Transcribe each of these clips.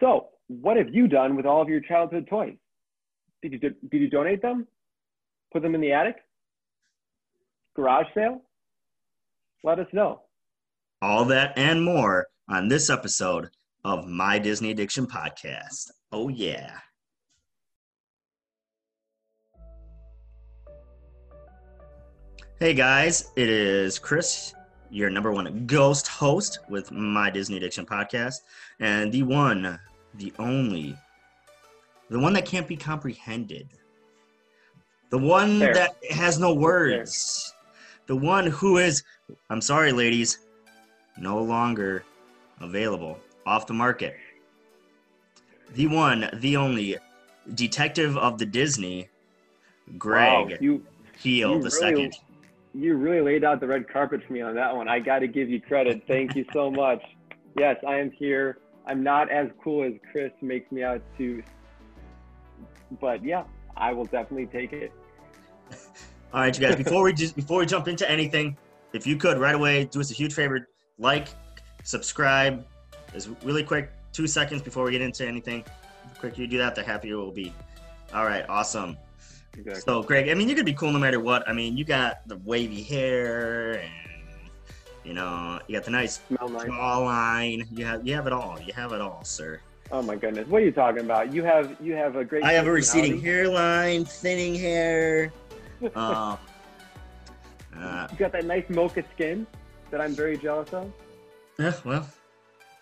So, what have you done with all of your childhood toys? Did you, did you donate them? Put them in the attic? Garage sale? Let us know. All that and more on this episode of My Disney Addiction Podcast. Oh, yeah. Hey guys, it is Chris, your number one ghost host with My Disney Addiction Podcast, and the one, the only, the one that can't be comprehended, the one Fair. that has no words, the one who is, I'm sorry, ladies, no longer available off the market. The one, the only detective of the Disney, Greg Wow, you Heel you the really- second. you really laid out the red carpet for me on that one. I got to give you credit. Thank you so much. Yes, I am here. I'm not as cool as Chris makes me out to, but yeah, I will definitely take it. All right, you guys. Before we just before we jump into anything, if you could right away do us a huge favor, like, subscribe. It's really quick, two seconds before we get into anything. The quicker you do that, the happier we'll be. All right, awesome. Exactly. So, Greg, I mean, you're gonna be cool no matter what. I mean, you got the wavy hair, and you know, you got the nice Smell nice. jawline. You have you have it all. You have it all, sir. Oh my goodness, what are you talking about? You have you have a great. I have a receding hairline, thinning hair. Um, uh, You got that nice mocha skin that I'm very jealous of. Yeah, well,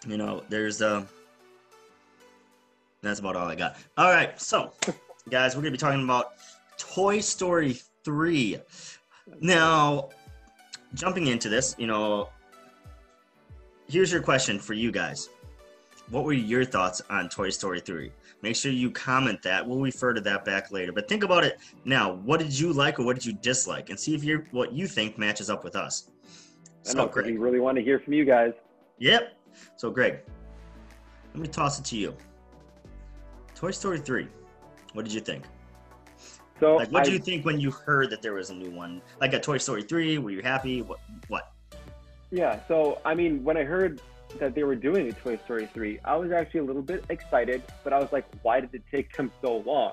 you know, there's um that's about all I got. All right, so guys, we're gonna be talking about Toy Story 3. Now, jumping into this, you know, here's your question for you guys. What were your thoughts on Toy Story 3? Make sure you comment that. We'll refer to that back later. But think about it now. What did you like or what did you dislike? And see if you're what you think matches up with us. I So, know Greg. we really want to hear from you guys. Yep. So, Greg, let me toss it to you. Toy Story 3. What did you think? So Like, what did I- you think when you heard that there was a new one? Like a Toy Story 3? Were you happy? What? What? Yeah, so I mean, when I heard that they were doing a Toy Story 3, I was actually a little bit excited, but I was like, why did it take them so long?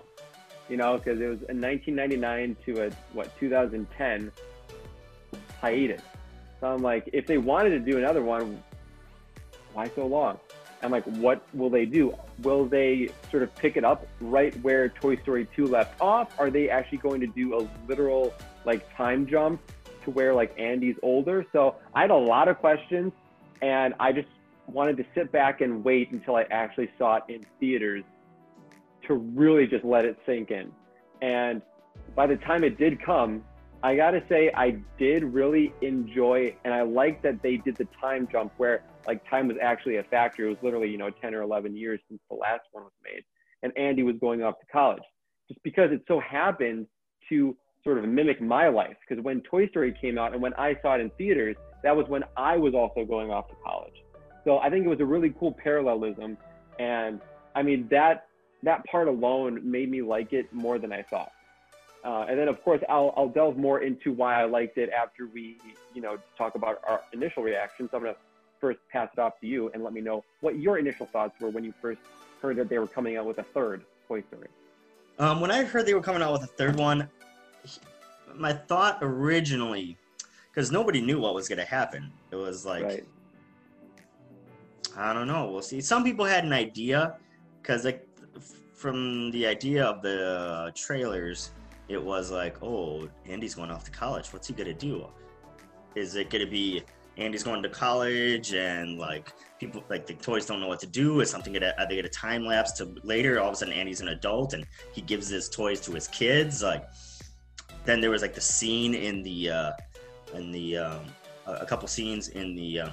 You know, because it was a 1999 to a, what, 2010 hiatus. So I'm like, if they wanted to do another one, why so long? I'm like, what will they do? Will they sort of pick it up right where Toy Story 2 left off? Are they actually going to do a literal like time jump to where like Andy's older? So I had a lot of questions and I just wanted to sit back and wait until I actually saw it in theaters to really just let it sink in. And by the time it did come, I gotta say I did really enjoy and I like that they did the time jump where like time was actually a factor. It was literally, you know, 10 or 11 years since the last one was made. And Andy was going off to college. Just because it so happened to sort of mimic my life. Because when Toy Story came out and when I saw it in theaters, that was when I was also going off to college. So I think it was a really cool parallelism. And I mean, that that part alone made me like it more than I thought. Uh, and then, of course, I'll, I'll delve more into why I liked it after we, you know, talk about our initial reactions. I'm going to first pass it off to you and let me know what your initial thoughts were when you first heard that they were coming out with a third Toy Story. Um, when I heard they were coming out with a third one, my thought originally, because nobody knew what was going to happen, it was like, right. I don't know. We'll see. Some people had an idea because, like, from the idea of the trailers, it was like, oh, Andy's going off to college. What's he gonna do? Is it gonna be Andy's going to college and like people like the toys don't know what to do? Is something are they gonna time lapse to later? All of a sudden, Andy's an adult and he gives his toys to his kids. Like, then there was like the scene in the uh, in the um, a a couple scenes in the um,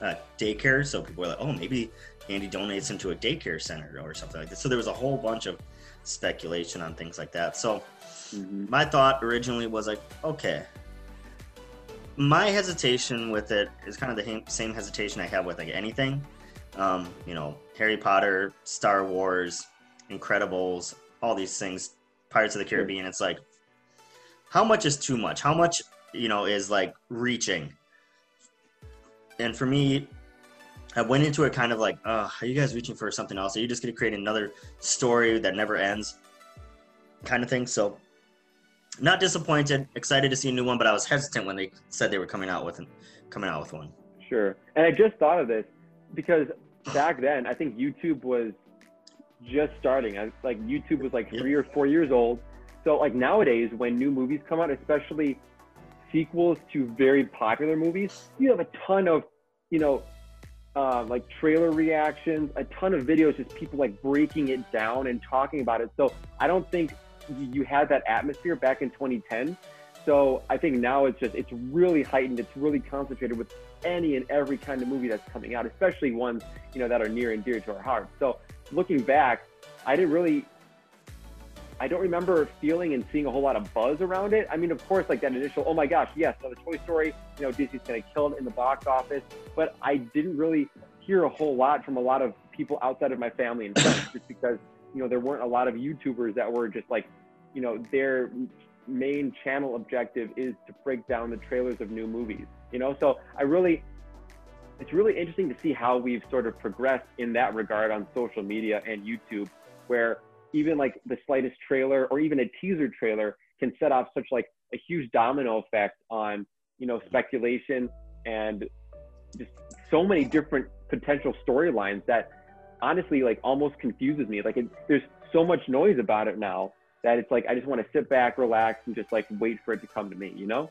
uh, daycare. So people were like, oh, maybe Andy donates him to a daycare center or something like that. So there was a whole bunch of speculation on things like that. So Mhm. my thought originally was like, okay. My hesitation with it is kind of the same hesitation I have with like anything. Um, you know, Harry Potter, Star Wars, Incredibles, all these things, Pirates of the Caribbean. It's like, how much is too much? How much, you know, is like reaching? And for me, I went into it kind of like, uh, are you guys reaching for something else? Are you just going to create another story that never ends? Kind of thing. So, not disappointed. Excited to see a new one, but I was hesitant when they said they were coming out with coming out with one. Sure. And I just thought of this because back then, I think YouTube was just starting. I, like YouTube was like three or four years old. So like nowadays, when new movies come out, especially sequels to very popular movies, you have a ton of, you know, uh, like trailer reactions, a ton of videos, just people like breaking it down and talking about it. So I don't think you had that atmosphere back in 2010. So I think now it's just it's really heightened. It's really concentrated with any and every kind of movie that's coming out, especially ones you know that are near and dear to our hearts. So looking back, I didn't really I don't remember feeling and seeing a whole lot of buzz around it. I mean, of course, like that initial, oh my gosh, yes, so the Toy Story, you know, Disney's gonna kill it in the box office. But I didn't really hear a whole lot from a lot of people outside of my family and friends, just because you know there weren't a lot of YouTubers that were just like, you know, their main channel objective is to break down the trailers of new movies. You know, so I really, it's really interesting to see how we've sort of progressed in that regard on social media and YouTube, where even like the slightest trailer or even a teaser trailer can set off such like a huge domino effect on you know speculation and just so many different potential storylines that honestly like almost confuses me like it, there's so much noise about it now that it's like i just want to sit back relax and just like wait for it to come to me you know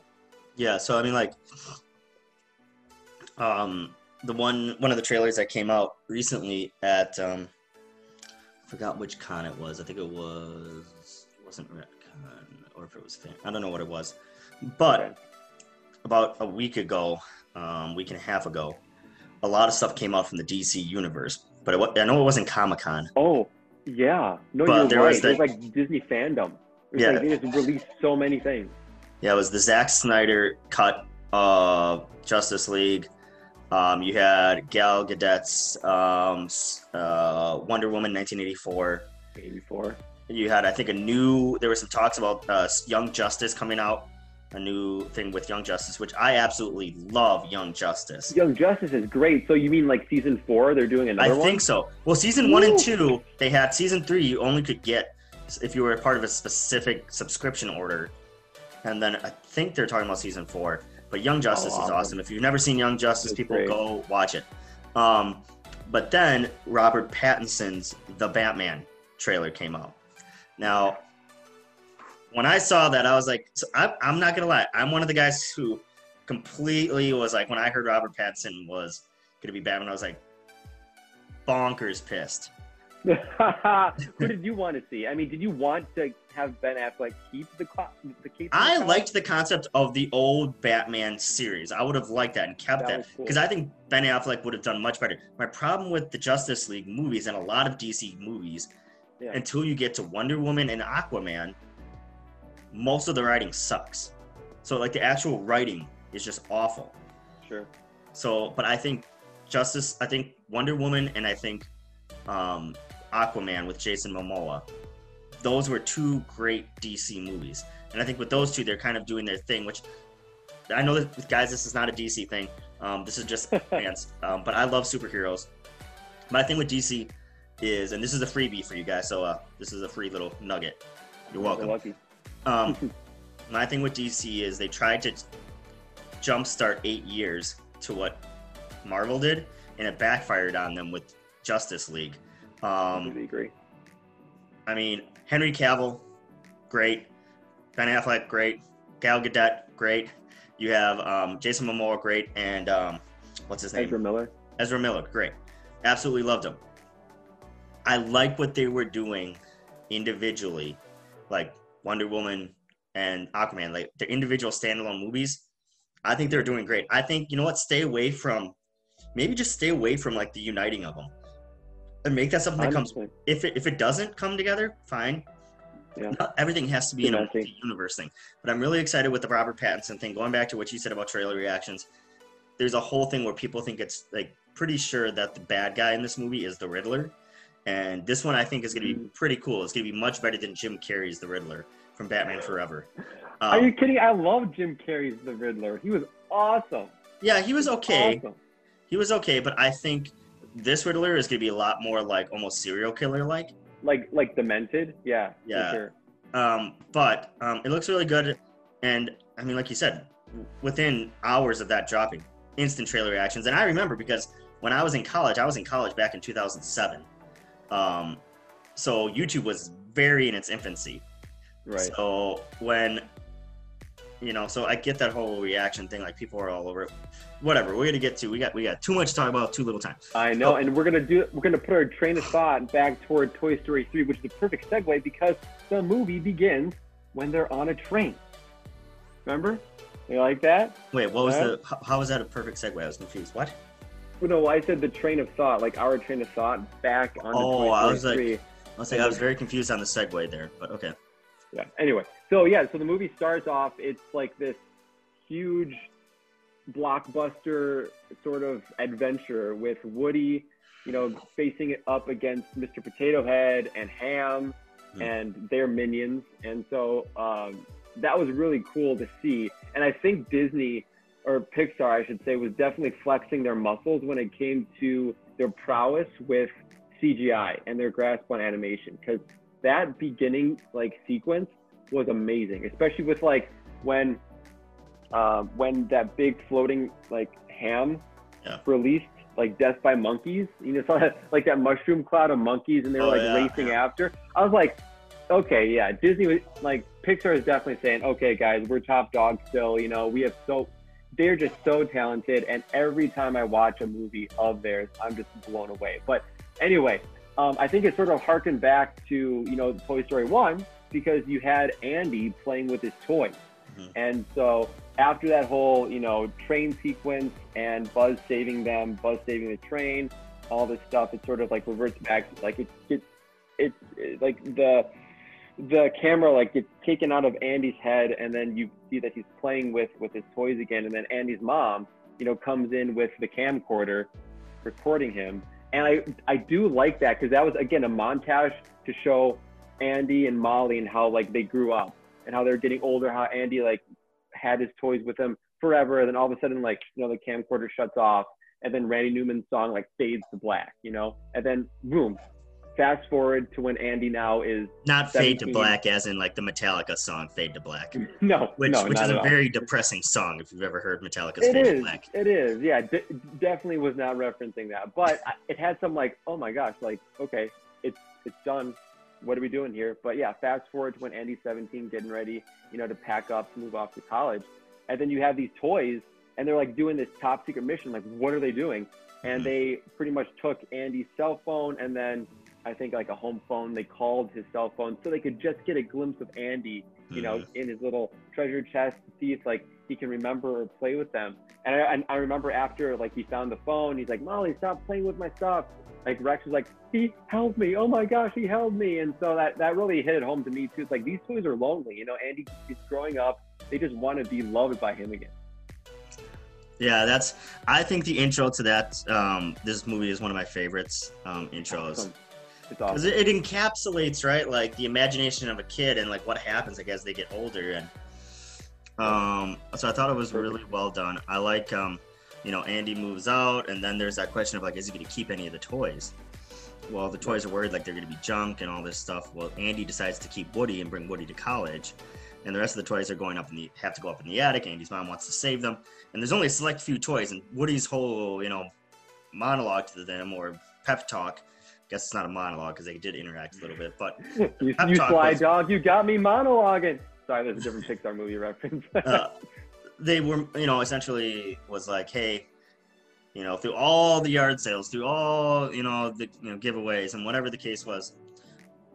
yeah so i mean like um the one one of the trailers that came out recently at um I forgot which con it was. I think it was it wasn't Retcon or if it was fan. I don't know what it was, but about a week ago, um, week and a half ago, a lot of stuff came out from the DC universe. But it, I know it wasn't Comic Con. Oh yeah, no, but you're right. Was like Disney fandom. yeah, like they just released so many things. Yeah, it was the Zack Snyder cut of Justice League. Um, you had Gal Gadot's um, uh, Wonder Woman 1984. 84. You had, I think, a new. There were some talks about uh, Young Justice coming out, a new thing with Young Justice, which I absolutely love. Young Justice. Young Justice is great. So you mean like season four? They're doing another I one? I think so. Well, season Ooh. one and two, they had. Season three, you only could get if you were a part of a specific subscription order, and then I think they're talking about season four. But Young Justice oh, is awesome. If you've never seen Young Justice, people great. go watch it. Um, but then Robert Pattinson's The Batman trailer came out. Now, when I saw that, I was like, so I, I'm not gonna lie, I'm one of the guys who completely was like, when I heard Robert Pattinson was gonna be Batman, I was like, bonkers pissed. Who did you want to see? I mean, did you want to have Ben Affleck keep the the cape? I liked the concept of the old Batman series. I would have liked that and kept that because cool. I think Ben Affleck would have done much better. My problem with the Justice League movies and a lot of DC movies, yeah. until you get to Wonder Woman and Aquaman, most of the writing sucks. So like the actual writing is just awful. Sure. So, but I think Justice, I think Wonder Woman, and I think um, Aquaman with Jason Momoa. Those were two great DC movies. And I think with those two, they're kind of doing their thing, which I know that, guys, this is not a DC thing. Um, this is just fans. Um, but I love superheroes. My thing with DC is, and this is a freebie for you guys, so uh, this is a free little nugget. You're welcome. Um, my thing with DC is they tried to jumpstart eight years to what Marvel did, and it backfired on them with Justice League. Um, I agree. I mean, Henry Cavill, great. Ben Affleck, great. Gal Gadot, great. You have um, Jason Momoa, great, and um, what's his name? Ezra Miller. Ezra Miller, great. Absolutely loved him. I like what they were doing individually, like Wonder Woman and Aquaman, like the individual standalone movies. I think they're doing great. I think you know what? Stay away from, maybe just stay away from like the uniting of them and make that something that comes. If it if it doesn't come together, fine. Yeah. Not everything has to be in a universe thing. But I'm really excited with the Robert Pattinson thing. Going back to what you said about trailer reactions, there's a whole thing where people think it's like pretty sure that the bad guy in this movie is the Riddler. And this one I think is going to be mm. pretty cool. It's going to be much better than Jim Carrey's The Riddler from Batman Forever. Um, Are you kidding? I love Jim Carrey's The Riddler. He was awesome. Yeah, he was okay. Awesome. he was okay, but I think this Riddler is gonna be a lot more like almost serial killer like. Like like demented. Yeah. for Yeah. sure. Um, but um, it looks really good, and I mean, like you said, within hours of that dropping, instant trailer reactions. And I remember because when I was in college, I was in college back in 2007. Um, so YouTube was very in its infancy. Right. So when you know, so I get that whole reaction thing. Like people are all over it. Whatever. We're gonna get to. We got we got too much to talk about. Too little time. I know, and we're gonna do. We're gonna put our train of thought back toward Toy Story 3, which is a perfect segue because the movie begins when they're on a train. Remember? You like that? Wait, what was Huh? the? How, how was that a perfect segue? I was confused. What? Well, No, I said the train of thought, like our train of thought back on Oh, Toy I was like- 3. I was like, I was very confused on the segue there, but okay. Yeah. Anyway, so yeah, so the movie starts off. It's like this huge blockbuster sort of adventure with Woody, you know, facing it up against Mr. Potato Head and Hamm Hmm. and their minions. And so um, that was really cool to see. And I think Disney or Pixar, I should say, was definitely flexing their muscles when it came to their prowess with CGI and their grasp on animation because that beginning like sequence was amazing, especially with like when um, when that big floating like ham Yeah. released like Death by Monkeys. You know, saw that, like that mushroom cloud of monkeys, and they were Oh, like yeah, racing yeah. after. I was like, okay, yeah, Disney was like Pixar is definitely saying, okay, guys, we're top dog still. You know, we have so they're just so talented, and every time I watch a movie of theirs, I'm just blown away. But anyway, um, I think it sort of harkened back to you know Toy Story one because you had Andy playing with his toys, Mhm. and so after that whole you know train sequence and Buzz saving them, Buzz saving the train, all this stuff, it sort of like reverts back. Like it gets it's it, like the the camera like gets taken out of Andy's head, and then you see that he's playing with with his toys again, and then Andy's mom, you know, comes in with the camcorder, recording him, and I I do like that because that was again a montage to show Andy and Molly and how like they grew up and how they're getting older, how Andy like had his toys with him forever, and then all of a sudden like you know the camcorder shuts off, and then Randy Newman's song like fades to black, you know, and then boom. Fast forward to when Andy now is Not fade to black, as in like the Metallica song "Fade to Black," no, which no, which is a very depressing song if you've ever heard Metallica's It "Fade to. Black." It is. Yeah, d- definitely was not referencing that, but it had some like, oh my gosh, like okay, it's it's done. What are we doing here? But yeah, fast forward to when Andy's 17, getting ready, you know, to pack up to move off to college, and then you have these toys, and they're like doing this top secret mission. Like, what are they doing? And Mhm. they pretty much took Andy's cell phone, and then I think like a home phone. They called his cell phone so they could just get a glimpse of Andy you know, Mhm. in his little treasure chest to see if like he can remember or play with them. And I, and I remember after like he found the phone, he's like, Molly, stop playing with my stuff. Like Rex was like, he held me. Oh my gosh, he held me. And so that that really hit it home to me too. It's like these toys are lonely. You know, Andy is growing up. They just want to be loved by him again. Yeah, that's. I think the intro to that um, this movie is one of my favorites um, intros Awesome. It's awesome. it, it encapsulates right like the imagination of a kid and like what happens like as they get older and um so i thought it was really well done. I like um you know andy moves out and then there's that question of like is he going to keep any of the toys? Well the toys are worried like they're going to be junk and all this stuff. Well andy decides to keep woody and bring woody to college and the rest of the toys are going up in the have to go up in the attic. Andy's mom wants to save them and there's only a select few toys and woody's whole you know monologue to them or pep talk guess it's not a monologue because they did interact a little bit but you you sly was- dog, you got me monologuing. Sorry, there's a different Pixar movie reference. uh, they were, you know, essentially was like, hey, you know, through all the yard sales, through all, you know, the you know giveaways and whatever the case was,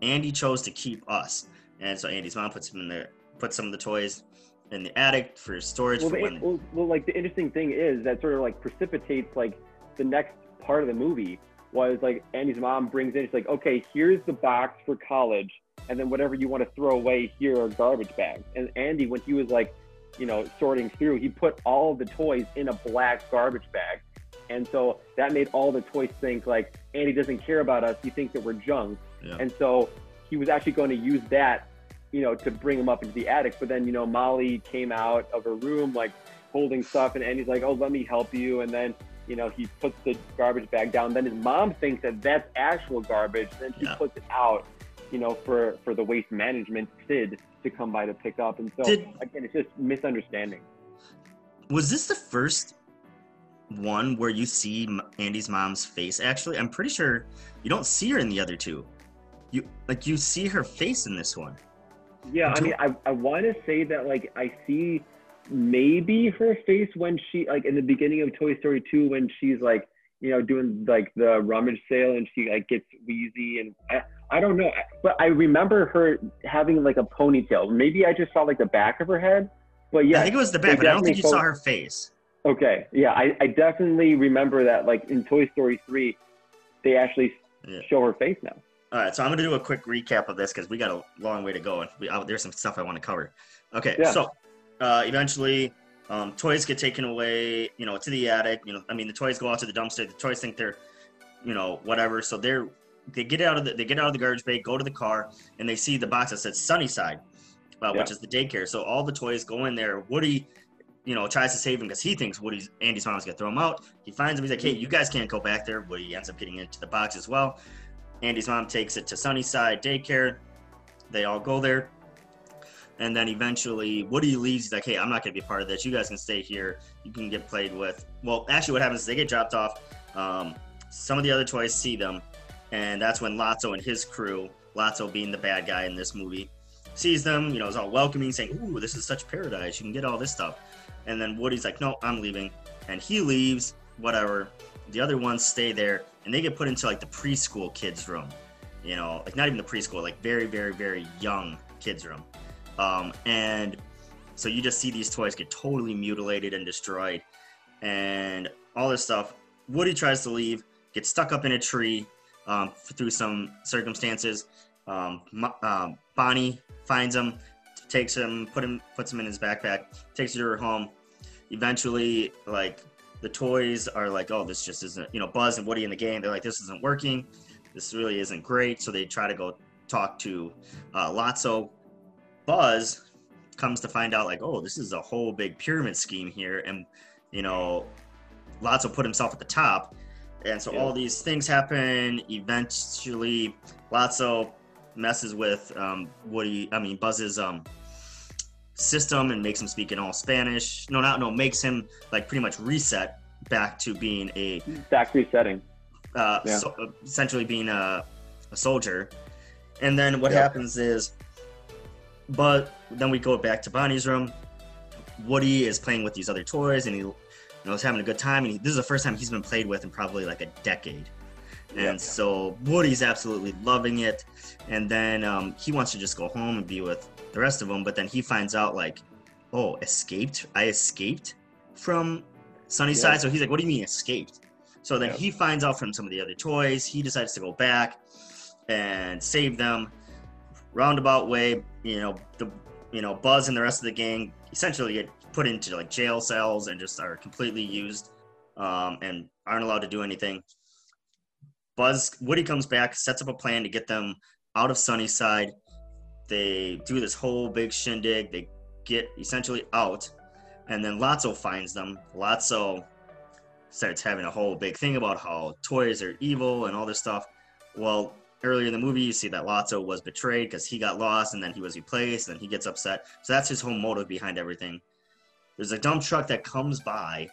Andy chose to keep us, and so Andy's mom puts him in there, put some of the toys in the attic for storage well, for the, well, well, like the interesting thing is that sort of like precipitates like the next part of the movie was like Andy's mom brings in, she's like, okay, here's the box for college, and then whatever you want to throw away here are garbage bags. And Andy, when he was like, you know, sorting through, he put all the toys in a black garbage bag. And so that made all the toys think like Andy doesn't care about us. He thinks that we're junk. Yeah. And so he was actually going to use that, you know, to bring him up into the attic. But then, you know, Molly came out of her room like holding stuff, and Andy's like, "Oh, let me help you." And then you know, he puts the garbage bag down. Then his mom thinks that that's actual garbage. Then she Yeah. puts it out, you know, for for the waste management Sid to come by to pick up. And so Did- again, it's just misunderstanding. Was this the first one where you see Andy's mom's face? Actually, I'm pretty sure you don't see her in the other two. You like you see her face in this one. Yeah, I mean, I, I want to say that like I see maybe her face when she like in the beginning of Toy Story 2 when she's like you know doing like the rummage sale and she like gets wheezy and I, I don't know but I remember her having like a ponytail. Maybe I just saw like the back of her head, but yeah. I think it was the back, but I don't think you saw her face. Okay, yeah, I, I definitely remember that like in Toy Story 3, they actually Yeah. show her face now. All right, so I'm gonna do a quick recap of this because we got a long way to go, and we, uh, there's some stuff I want to cover. Okay, Yeah. so uh, eventually, um, toys get taken away, you know, to the attic. You know, I mean, the toys go out to the dumpster. The toys think they're, you know, whatever. So they're they get out of the they get out of the garbage bay, go to the car, and they see the box that says Sunnyside, uh, which is the daycare. So all the toys go in there. Woody. You know, tries to save him because he thinks Woody's Andy's mom's gonna throw him out. He finds him. He's like, "Hey, you guys can't go back there." Woody ends up getting into the box as well. Andy's mom takes it to Sunnyside daycare. They all go there. And then eventually Woody leaves. He's like, hey, I'm not going to be part of this. You guys can stay here. You can get played with. Well, actually, what happens is they get dropped off. Um, some of the other toys see them. And that's when Lotso and his crew, Lotso being the bad guy in this movie, sees them, you know, is all welcoming, saying, ooh, this is such paradise. You can get all this stuff. And then Woody's like, no, I'm leaving. And he leaves, whatever. The other ones stay there and they get put into like the preschool kids room you know like not even the preschool like very very very young kids room um, and so you just see these toys get totally mutilated and destroyed and all this stuff woody tries to leave gets stuck up in a tree um, through some circumstances um, um, bonnie finds him takes him put him puts him in his backpack takes her home eventually like the toys are like, oh, this just isn't, you know, Buzz and Woody in the game, they're like, this isn't working. This really isn't great. So they try to go talk to uh, Lotso. Buzz comes to find out, like, oh, this is a whole big pyramid scheme here. And, you know, Lotso put himself at the top. And so Yeah. all these things happen. Eventually, Lotso messes with um, Woody, I mean, Buzz's um, system and makes him speak in all Spanish. No, not no, makes him like pretty much reset back to being a back resetting. uh, Yeah. so, essentially being a, a soldier. And then what Yeah. happens is, but then we go back to Bonnie's room. Woody is playing with these other toys, and he you know, is having a good time. And he, this is the first time he's been played with in probably like a decade. And Yeah. so Woody's absolutely loving it. And then um, he wants to just go home and be with the rest of them. But then he finds out like, oh, escaped? I escaped from Sunnyside. Yeah. So he's like, what do you mean escaped? So then Yeah. he finds out from some of the other toys. He decides to go back and save them. Roundabout way, you know, the you know Buzz and the rest of the gang essentially get put into like jail cells and just are completely used um, and aren't allowed to do anything. Buzz Woody comes back, sets up a plan to get them out of Sunnyside. They do this whole big shindig. They get essentially out, and then Lotso finds them. Lotso starts having a whole big thing about how toys are evil and all this stuff. Well, earlier in the movie, you see that Lotso was betrayed because he got lost and then he was replaced, and he gets upset. So that's his whole motive behind everything. There's a dump truck that comes by.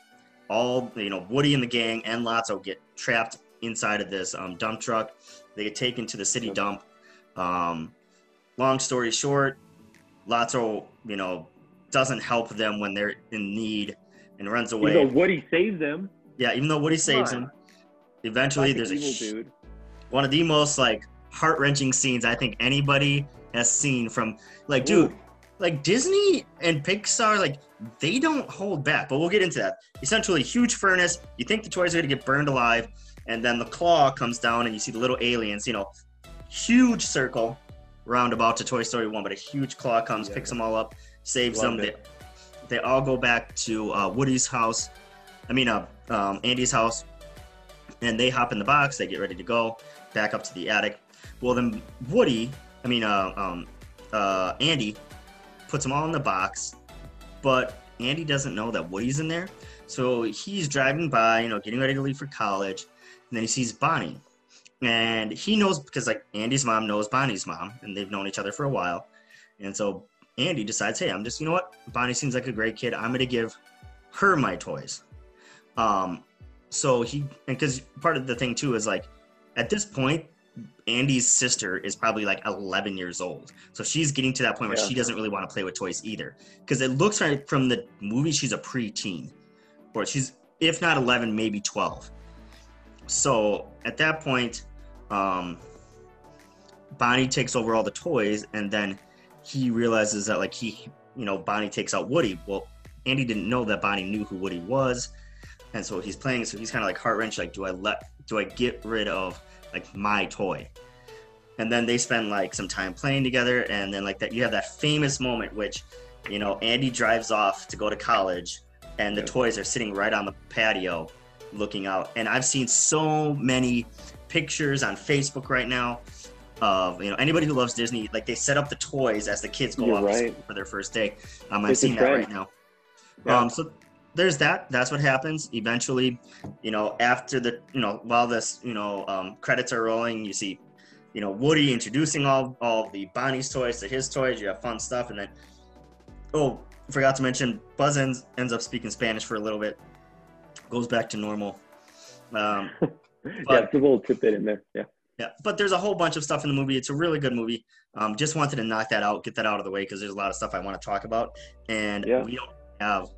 All you know, Woody and the gang and Lotso get trapped inside of this um, dump truck. They get taken to the city dump. Um, long story short, Lotso, you know, doesn't help them when they're in need and runs away. Even though Woody saves them. Yeah, even though Woody saves on. him, eventually Classic there's a dude. One of the most like heart wrenching scenes I think anybody has seen from like, dude, Ooh. like Disney and Pixar, like they don't hold back. But we'll get into that. Essentially, huge furnace. You think the toys are gonna get burned alive, and then the claw comes down, and you see the little aliens. You know, huge circle roundabout to Toy Story One, but a huge claw comes, Yeah. picks them all up, saves Loved them. They, they all go back to uh, Woody's house. I mean, uh, um, Andy's house, and they hop in the box. They get ready to go back up to the attic. Well, then Woody, I mean, uh, um, uh, Andy, puts them all in the box, but Andy doesn't know that Woody's in there. So he's driving by, you know, getting ready to leave for college, and then he sees Bonnie. And he knows because like Andy's mom knows Bonnie's mom, and they've known each other for a while. And so Andy decides, hey, I'm just, you know what? Bonnie seems like a great kid. I'm gonna give her my toys. Um, so he and because part of the thing too is like at this point Andy's sister is probably like 11 years old. So she's getting to that point where Yeah. she doesn't really want to play with toys either. Because it looks like from the movie she's a preteen. Or she's, if not 11, maybe 12. So at that point, um, Bonnie takes over all the toys and then he realizes that like he, you know, Bonnie takes out Woody. Well, Andy didn't know that Bonnie knew who Woody was. And so he's playing, so he's kind of like heart wrench, like, do I let, do I get rid of like my toy? And then they spend like some time playing together, and then like that, you have that famous moment, which, you know, Andy drives off to go to college, and the toys are sitting right on the patio, looking out. And I've seen so many pictures on Facebook right now of you know anybody who loves Disney, like they set up the toys as the kids go You're off right. for their first day. Um, I've It's seen that right now. Yeah. Um, so there's that. That's what happens. Eventually, you know, after the, you know, while this, you know, um, credits are rolling, you see, you know, Woody introducing all all the Bonnie's toys to his toys. You have fun stuff, and then, oh, forgot to mention, Buzz ends ends up speaking Spanish for a little bit, goes back to normal. Um, yeah, But- it's a little tidbit in there. Yeah. yeah, but there's a whole bunch of stuff in the movie. It's a really good movie. Um, just wanted to knock that out, get that out of the way because there's a lot of stuff I want to talk about, and Yeah. we don't have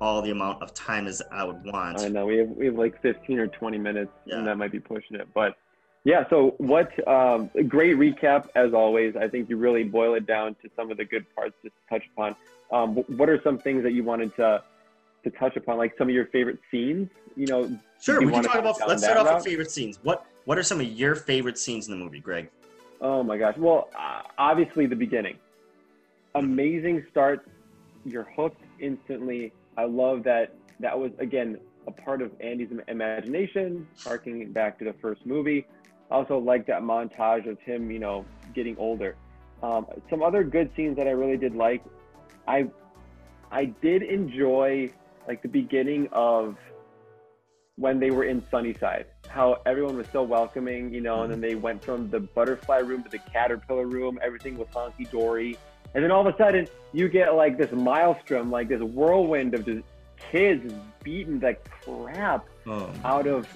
all the amount of time as I would want. I know we have we have like 15 or 20 minutes, Yeah. and that might be pushing it. But yeah, so what? Um, great recap as always. I think you really boil it down to some of the good parts to touch upon. Um, what are some things that you wanted to to touch upon, like some of your favorite scenes? You know, Sure, you we can talk about. Let's start off route? with favorite scenes. What What are some of your favorite scenes in the movie, Greg? Oh my gosh. Well, uh, obviously the beginning. Amazing start. You're hooked instantly. I love that that was again a part of Andy's imagination, harking back to the first movie. I also like that montage of him, you know, getting older. Um, some other good scenes that I really did like. I I did enjoy like the beginning of when they were in Sunnyside, how everyone was so welcoming, you know, and then they went from the butterfly room to the caterpillar room, everything was honky dory. And then all of a sudden, you get like this maelstrom, like this whirlwind of just kids beating the crap Oh, out of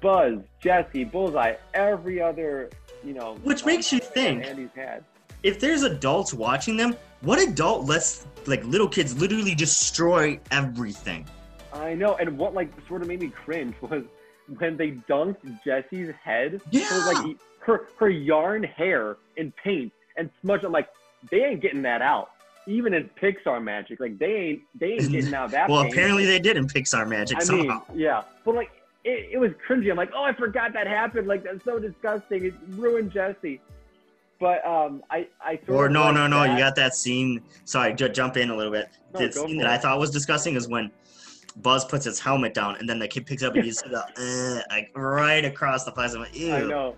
Buzz, Jesse, Bullseye, every other, you know. Which makes you think- Andy's had. if there's adults watching them, what adult lets like little kids literally destroy everything? I know, and what like sort of made me cringe was when they dunked Jesse's head. Yeah. Her, like her her yarn hair in paint and smudged. I'm like, they ain't getting that out. Even in Pixar magic, like they ain't they ain't getting out that. Well, apparently they did in Pixar Magic I mean, somehow. yeah, but like it, it was cringy. I'm like, oh, I forgot that happened. Like that's so disgusting. It ruined Jesse. But um, I I Or no, no, no, that. you got that scene. Sorry, ju- jump in a little bit. No, the scene that I thought was disgusting is when Buzz puts his helmet down and then the kid picks up and he's uh, like right across the like, Ew. I know.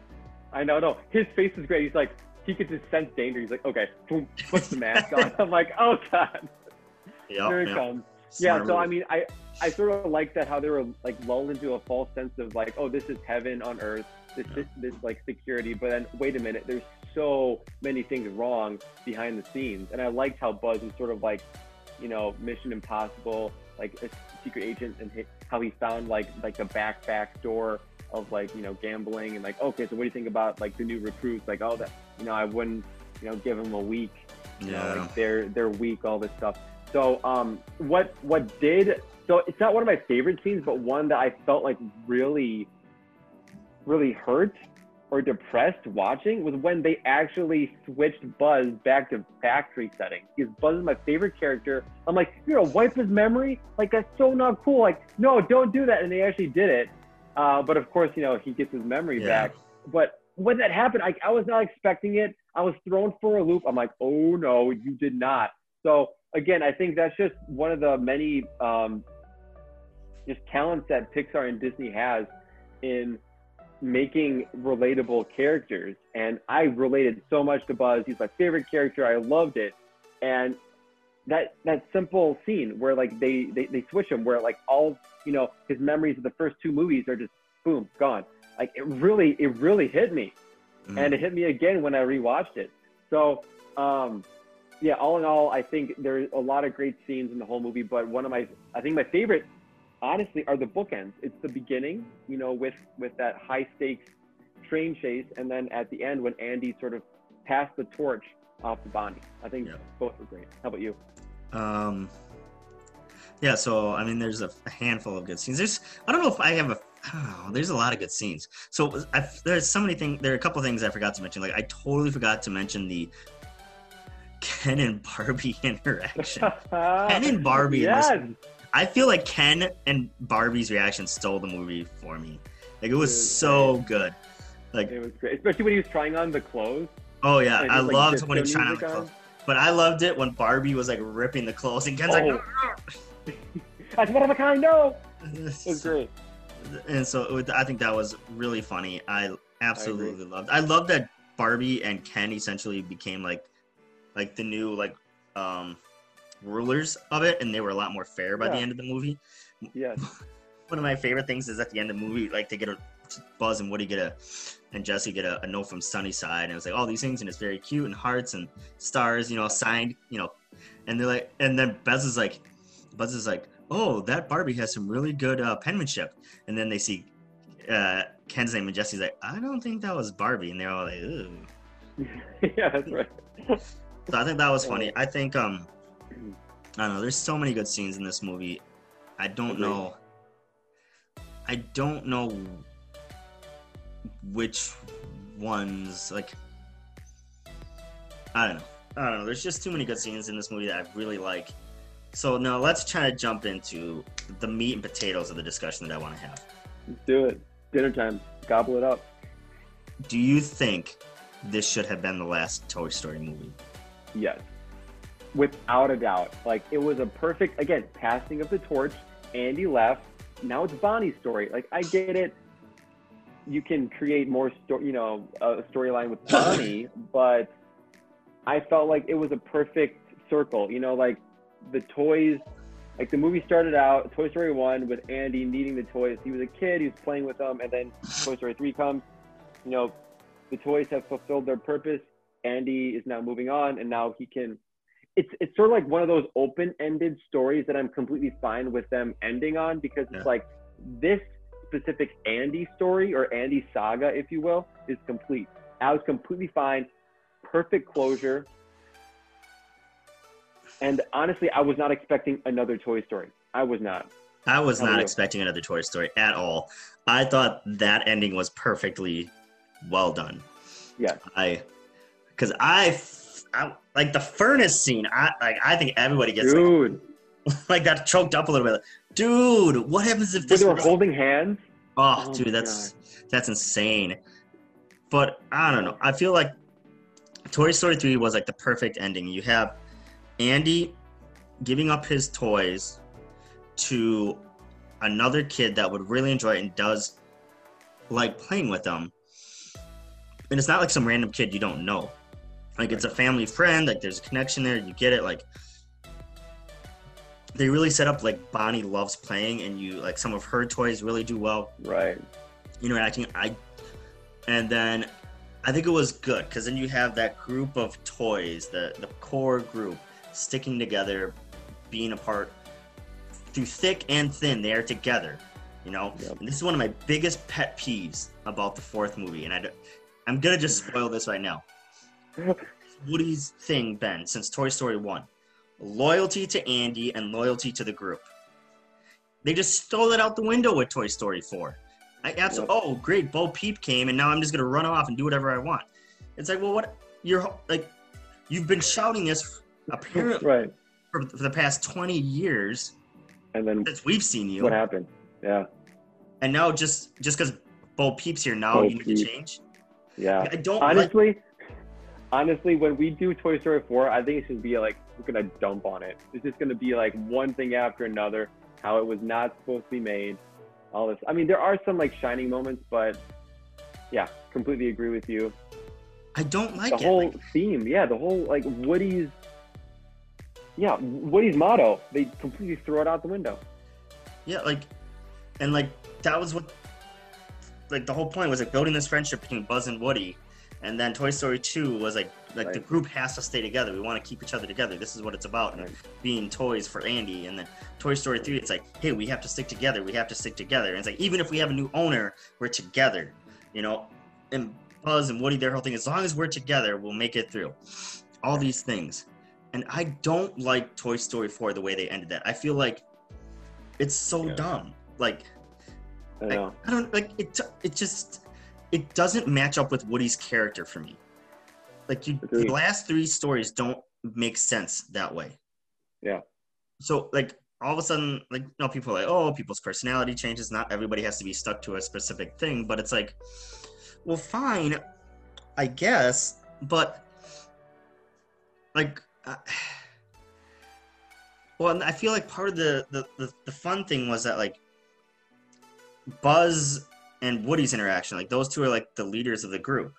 I know. No, his face is great. He's like, he could just sense danger. He's like, okay, boom, puts the mask on. I'm like, oh god, Yep, here it yep. comes. Smart yeah. So I mean, I I sort of like that how they were like lulled into a false sense of like, oh, this is heaven on earth. This this, this like security. But then wait a minute, there's so many things wrong behind the scenes, and I liked how Buzz was sort of like, you know, Mission Impossible, like a secret agent, and how he found like like the back back door of like you know gambling and like okay so what do you think about like the new recruits like oh that you know i wouldn't you know give them a week you know, yeah. like they're they're weak, all this stuff. So um, what what did so it's not one of my favorite scenes, but one that I felt like really, really hurt or depressed watching was when they actually switched Buzz back to factory setting. Because Buzz is my favorite character. I'm like, you're gonna wipe his memory? Like that's so not cool. Like, no, don't do that. And they actually did it. Uh, but of course, you know, he gets his memory Yeah. back. But when that happened, I, I was not expecting it. I was thrown for a loop. I'm like, oh no, you did not. So again, I think that's just one of the many um, just talents that Pixar and Disney has in making relatable characters. And I related so much to Buzz. He's my favorite character. I loved it. And that that simple scene where like they they, they switch him where like all you know his memories of the first two movies are just boom gone like it really it really hit me Mhm. and it hit me again when i rewatched it so um yeah all in all i think there's a lot of great scenes in the whole movie but one of my i think my favorite honestly are the bookends it's the beginning you know with with that high stakes train chase and then at the end when andy sort of passed the torch off to bonnie i think Yeah. both were great how about you Um, yeah, so I mean, there's a handful of good scenes. There's, I don't know if I have a, oh, there's a lot of good scenes. So I, there's so many things. There are a couple things I forgot to mention. Like I totally forgot to mention the Ken and Barbie interaction. Ken and Barbie. this yes I feel like Ken and Barbie's reaction stole the movie for me. Like it was It was so good. Like, it was great especially when he was trying on the clothes oh yeah, I just, like, loved when he was trying on the clothes. But I loved it when Barbie was like ripping the clothes and Ken's like, Oh. that's one of a kind "No." it was great and so I think that was really funny. I absolutely loved. I love that Barbie and Ken essentially became like, like the new like, um, rulers of it, and they were a lot more fair by the end of the movie. yes One of my favorite things is at the end of the movie, like they get a Buzz and Woody get a, and Jesse get a, a note from Sunnyside, and it was like all these things, and it's very cute and hearts and stars, you know, signed, you know, and they're like, and then Buzz is like, Buzz is like, oh, that Barbie has some really good uh, penmanship, and then they see uh, Ken's name, and Jesse's like, I don't think that was Barbie, and they're all like, Ooh. yeah that's right So I think that was funny. I think um I don't know, there's so many good scenes in this movie. I don't Agreed. know I don't know which ones like I don't know. I don't know. There's just too many good scenes in this movie that I really like. So now let's try to jump into the meat and potatoes of the discussion that I want to have. Let's do it dinner time gobble it up Do you think this should have been the last Toy Story movie? Yes. Without a doubt. Like it was a perfect again, passing of the torch. Andy left. Now it's Bonnie's story. Like I get it. You can create more story, you know, a storyline with Bonnie, but I felt like it was a perfect circle. You know, like the toys like the movie started out Toy Story 1 with Andy needing the toys. He was a kid, he was playing with them, and then Toy Story 3 comes. You know, the toys have fulfilled their purpose. Andy is now moving on, and now he can. It's it's sort of like one of those open-ended stories that I'm completely fine with them ending on because Yeah. it's like this specific Andy story or Andy saga, if you will, is complete. I was completely fine, perfect closure. And honestly, I was not expecting another Toy Story. I was not. I was How not expecting another Toy Story at all. I thought that ending was perfectly well done. Yeah. I, because I, I, like the furnace scene. I like. I think everybody gets like, Dude, like got choked up a little bit. Dude, what happens if this? they were was- holding hands. oh, Oh dude, that's that's insane. But I don't know. I feel like Toy Story 3 was like the perfect ending. You have Andy giving up his toys to another kid that would really enjoy it and does like playing with them. And it's not like some random kid you don't know. Like it's a family friend, like there's a connection there, you get it. Like they really set up like Bonnie loves playing and you like some of her toys really do well Right. interacting. I and then I think it was good because then you have that group of toys, the the core group, sticking together, being apart through thick and thin. They are together, you know. Yep. And this is one of my biggest pet peeves about the fourth movie, and I, I'm gonna just spoil this right now. Woody's thing been since Toy Story one, loyalty to Andy and loyalty to the group. They just stole it out the window with Toy Story four. I absolutely. Oh, great! Bo Peep came, and now I'm just gonna run off and do whatever I want. It's like, well, what? You're like, you've been shouting this apparently right. for, for the past 20 years And then since we've seen you, what happened? Yeah. and now just just because Bo Peep's here now, Bo you need to change. Yeah. I don't like. honestly, honestly, when we do Toy Story 4, I think it should be like we're gonna dump on it. It's just gonna be like one thing after another, how it was not supposed to be made, all this. I mean, there are some like shining moments, but yeah, completely agree with you. I don't like the it. whole Like, theme, yeah, the whole like Woody's yeah, Woody's motto, they completely throw it out the window. Yeah, like, and like that was what, like the whole point was like building this friendship between Buzz and Woody, and then Toy Story Two was like like the group has to stay together. We want to keep each other together. This is what it's about, and Right. being toys for Andy. And then Toy Story Three, it's like, hey, we have to stick together. We have to stick together. And it's like even if we have a new owner, we're together. You know, and Buzz and Woody, their whole thing, as long as we're together, we'll make it through. All these things. And I don't like Toy Story 4 the way they ended that. I feel like it's so Yeah. dumb. Like I I. I don't like it. It just it doesn't match up with Woody's character for me. Like you, the last three stories don't make sense that way. Yeah. So like all of a sudden, like you know, people are like, oh, people's personality changes. Not everybody has to be stuck to a specific thing, but it's like, well, fine, I guess, but like. Uh, well, I feel like part of the, the, the, the fun thing was that like Buzz and Woody's interaction, like those two are like the leaders of the group.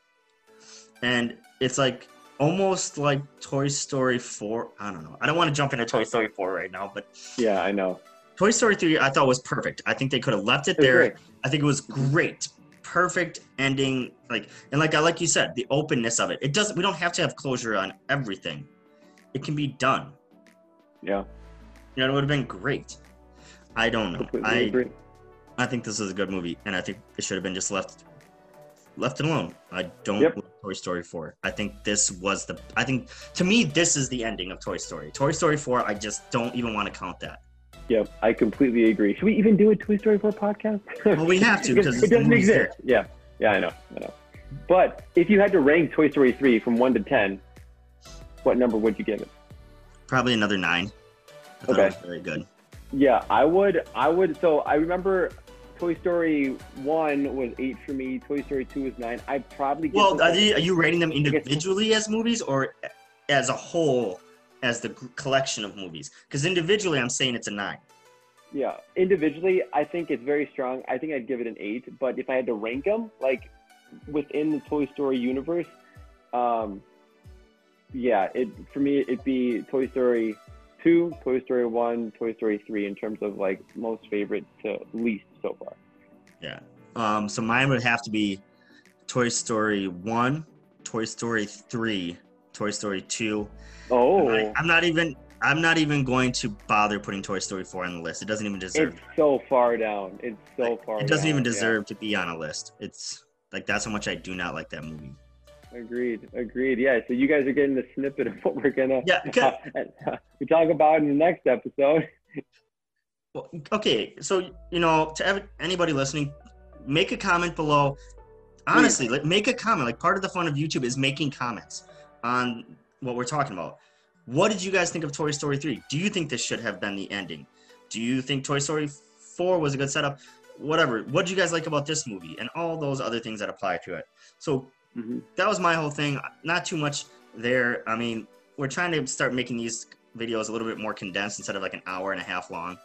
And it's like almost like Toy Story 4. I don't know. I don't want to jump into Toy Story 4 right now, but Yeah, I know. Toy Story 3 I thought was perfect. I think they could have left it It there. great. I think it was great. Perfect ending. Like and like I like you said, the openness of it. It doesn't we don't have to have closure on everything. It can be done. Yeah, You know, it would have been great. I don't know. completely I agree. I think this is a good movie, and I think it should have been just left left it alone. I don't Yep. Toy Story 4. I think this was the. I think to me this is the ending of Toy Story. Toy Story 4. I just don't even want to count that. Yep, I completely agree. Should we even do a Toy Story 4 podcast? Well, we have to, 'cause it doesn't exist. Yeah, yeah, I know, I know. But if you had to rank Toy Story 3 from 1 to 10, what number would you give it? Probably another nine. I Okay. it was very good. Yeah, I would. I would. So I remember Toy Story 1 was 8 for me, Toy Story 2 was 9. I'd probably give Well, this are, they, are you rating them individually as movies or as a whole as the collection of movies? Because individually, I'm saying it's a nine. Yeah, individually, I think it's very strong. I think I'd give it an eight. But if I had to rank them, like within the Toy Story universe, um, yeah, it for me it'd be Toy Story two, Toy Story one, Toy Story three in terms of like most favorite to least so far. Yeah. Um, so mine would have to be Toy Story 1, Toy Story 3, Toy Story 2. Oh, I, I'm not even I'm not even going to bother putting Toy Story 4 on the list. It doesn't even deserve it's so far down. It's so far. it doesn't even down, yeah. deserve to be on a list. It's like that's how much I do not like that movie. Agreed. Agreed. Yeah. So you guys are getting the snippet of what we're gonna Yeah, because- we talk about in the next episode. Well, okay, so you know, to ev- anybody listening, make a comment below. Honestly, like, make a comment. Like part of the fun of YouTube is making comments on what we're talking about. What did you guys think of Toy Story 3? Do you think this should have been the ending? Do you think Toy Story 4 was a good setup? Whatever. What did you guys like about this movie and all those other things that apply to it? So Mhm. that was my whole thing. Not too much there. I mean, we're trying to start making these videos a little bit more condensed instead of like an hour and a half long.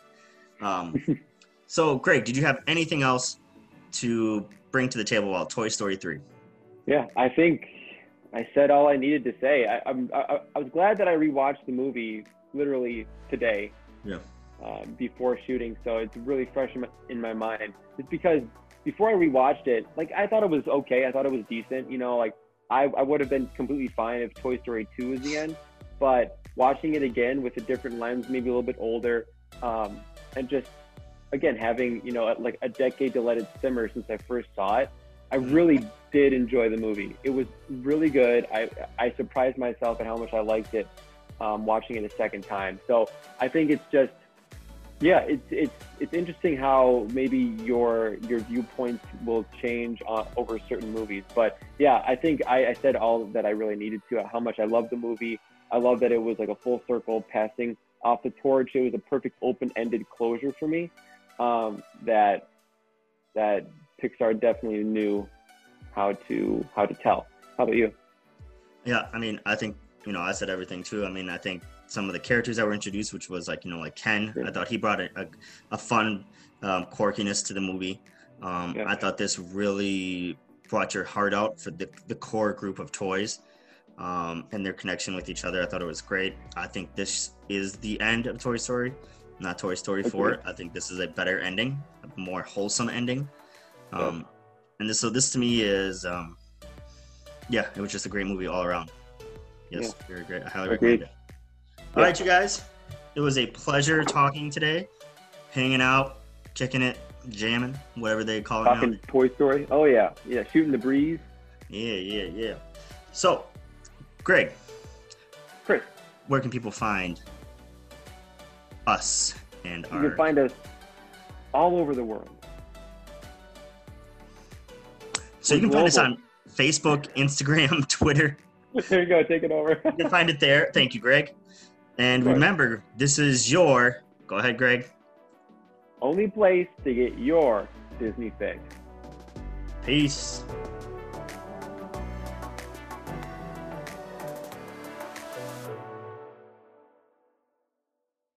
Um, so, Greg, did you have anything else to bring to the table about Toy Story 3? Yeah, I think I said all I needed to say. I, I'm, I, I was glad that I rewatched the movie literally today Yeah. um, before shooting, so it's really fresh in my, in my mind. Just because before I rewatched it, like I thought it was okay. I thought it was decent. You know, like I, I would have been completely fine if Toy Story 2 was the end. But watching it again with a different lens, maybe a little bit older, um, and just again having you know like a decade to let it simmer since I first saw it, I really did enjoy the movie. It was really good. I I surprised myself at how much I liked it um, watching it a second time. So I think it's just yeah, it's it's it's interesting how maybe your your viewpoints will change uh, over certain movies. But yeah, I think I, I said all that I really needed to. How much I love the movie. I love that it was like a full circle passing off the torch. It was a perfect open-ended closure for me. Um, that that Pixar definitely knew how to how to tell. How about you? Yeah, I mean, I think, you know, I said everything too. I mean, I think some of the characters that were introduced, which was like, you know, like Ken, Yeah. I thought he brought a, a, a fun um, quirkiness to the movie. Um, Yeah. I thought this really brought your heart out for the, the core group of toys. um, and their connection with each other. I thought it was great. I think this is the end of Toy Story, not Toy Story 4. I think this is a better ending, a more wholesome ending. Yeah. Um, and this, so this to me is, um, yeah, it was just a great movie all around. Yes, very great. I highly recommend it. All right, you guys. It was a pleasure talking today, hanging out, kicking it, jamming, whatever they call it. Talking Toy Story. Oh yeah, yeah. Shooting the breeze. Yeah, yeah, yeah. So, Greg, Chris, where can people find us and you our? can find us all over the world. so you can find us on Facebook, Instagram, Twitter. there you go. Take it over. You can find it there. Thank you, Greg. And Right. remember, this is your. Go ahead, Greg. Only place to get your Disney fix. Peace.